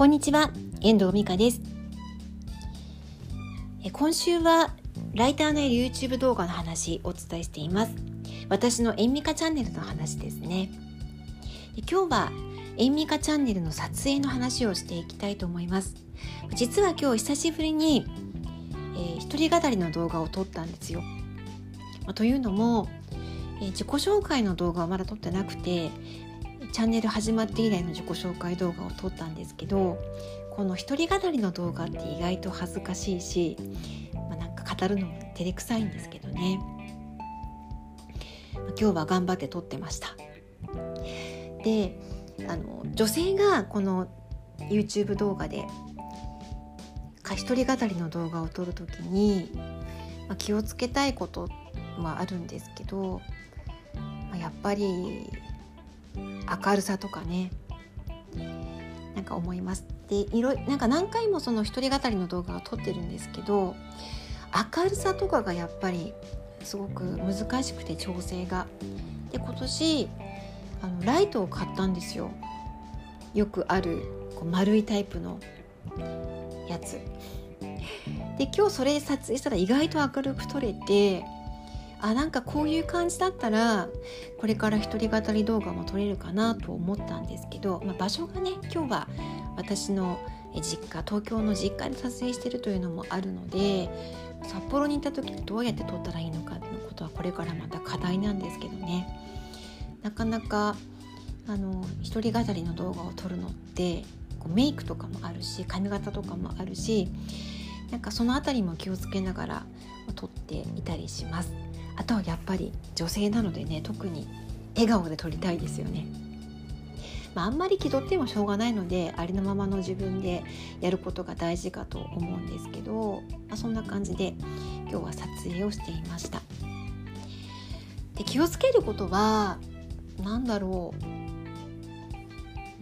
こんにちは、遠藤美香です。今週はライターのいる YouTube 動画の話お伝えしています。私の円美香チャンネルの話ですね。今日は円美香チャンネルの撮影の話をしていきたいと思います。実は今日久しぶりに、えー、一人語りの動画を撮ったんですよ、というのも、え、自己紹介の動画はまだ撮ってなくてチャンネル始まって以来の自己紹介動画を撮ったんですけどこの一人語りの動画って意外と恥ずかしいし、まあ、なんか語るのも照れくさいんですけどね、まあ、今日は頑張って撮ってました。であの女性がこの YouTube 動画で一人語りの動画を撮る時に、まあ、気をつけたいことはあるんですけど、まあ、やっぱり明るさとかね。なんか思います。でいろなんか何回もその一人語りの動画を撮ってるんですけど明るさとかがやっぱりすごく難しくて調整が。で今年あのライトを買ったんですよ。よくあるこう丸いタイプのやつ。で今日それ撮影したら意外と明るく撮れてあなんかこういう感じだったらこれから一人語り動画も撮れるかなと思ったんですけど、まあ、場所がね今日は私の実家東京の実家で撮影してるというのもあるので札幌に行った時にどうやって撮ったらいいのかのことはこれからまた課題なんですけどねなかなかあの一人語りの動画を撮るのってこうメイクとかもあるし髪型とかもあるしなんかその辺りも気をつけながら撮っていたりします。あとはやっぱり女性なのでね特に笑顔で撮りたいですよね。まあ、あんまり気取ってもしょうがないのでありのままの自分でやることが大事かと思うんですけど、まあ、そんな感じで今日は撮影をしていました。で気をつけることは何だろう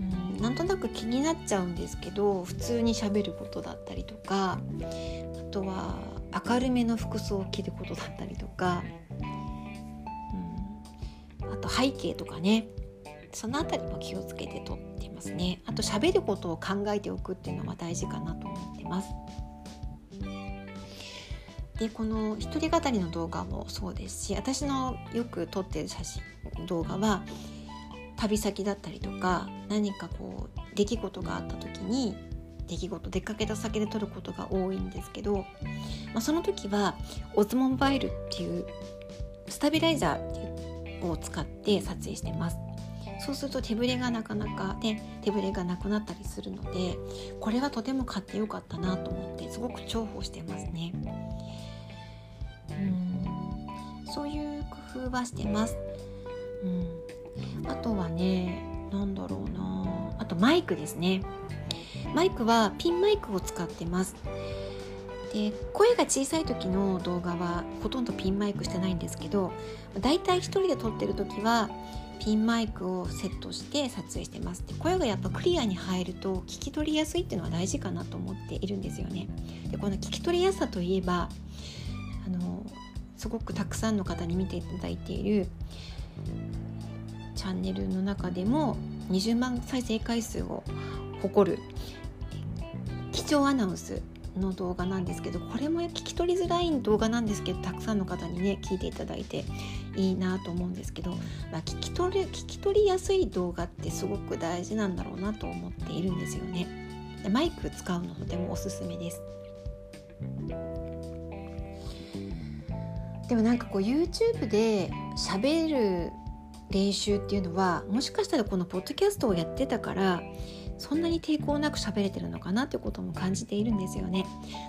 うんなんとなく気になっちゃうんですけど普通にしゃべることだったりとかあとは明るめの服装を着ることだったりとかと背景とかね。その辺りも気をつけて撮ってますね。あと喋ることを考えておくっていうのは大事かなと思ってます。でこの一人語りの動画もそうですし私のよく撮ってる写真動画は旅先だったりとか何かこう出来事があった時に出来事出かけた先で撮ることが多いんですけど、まあ、その時はオズモバイルっていうスタビライザーっていうを使って撮影してます。そうすると手ぶれがなかなかね手ぶれがなくなったりするのでこれはとても買ってよかったなと思ってすごく重宝してますね。うん。そういう工夫はしてます。うん。あとはね何だろうな。あとマイクですね。マイクはピンマイクを使ってます。で声が小さい時の動画はほとんどピンマイクしてないんですけどだいたい1人で撮ってる時はピンマイクをセットして撮影してます。で声がやっぱクリアに入ると聞き取りやすいっていうのは大事かなと思っているんですよね。でこの聞き取りやすさといえばあのすごくたくさんの方に見ていただいているチャンネルの中でも20万再生回数を誇る基調アナウンスの動画なんですけどこれも聞き取りづらい動画なんですけどたくさんの方にね聞いていただいていいなと思うんですけど、まあ、聞き取る聞き取りやすい動画ってすごく大事なんだろうなと思っているんですよね。でマイク使うのとてもおすすめです。でもなんかこう YouTube で喋る練習っていうのはもしかしたらこのポッドキャストをやってたからそんなに抵抗なく喋れてるのかなってことも感じているんですよね。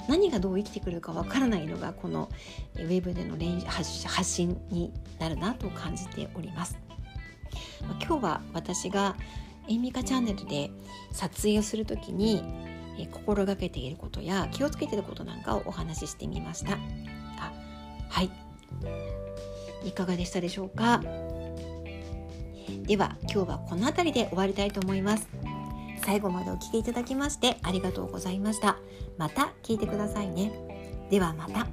何がどう生きてくるかわからないのがこのウェブでの練発信になるなと感じております。今日は私がエイミカチャンネルで撮影をする時に心がけていることや気をつけていることなんかをお話ししてみました。あはいいかがでしたでしょうか？では今日はこの辺りで終わりたいと思います。最後までお聴きいただきましてありがとうございました。また聞いてくださいね。ではまた。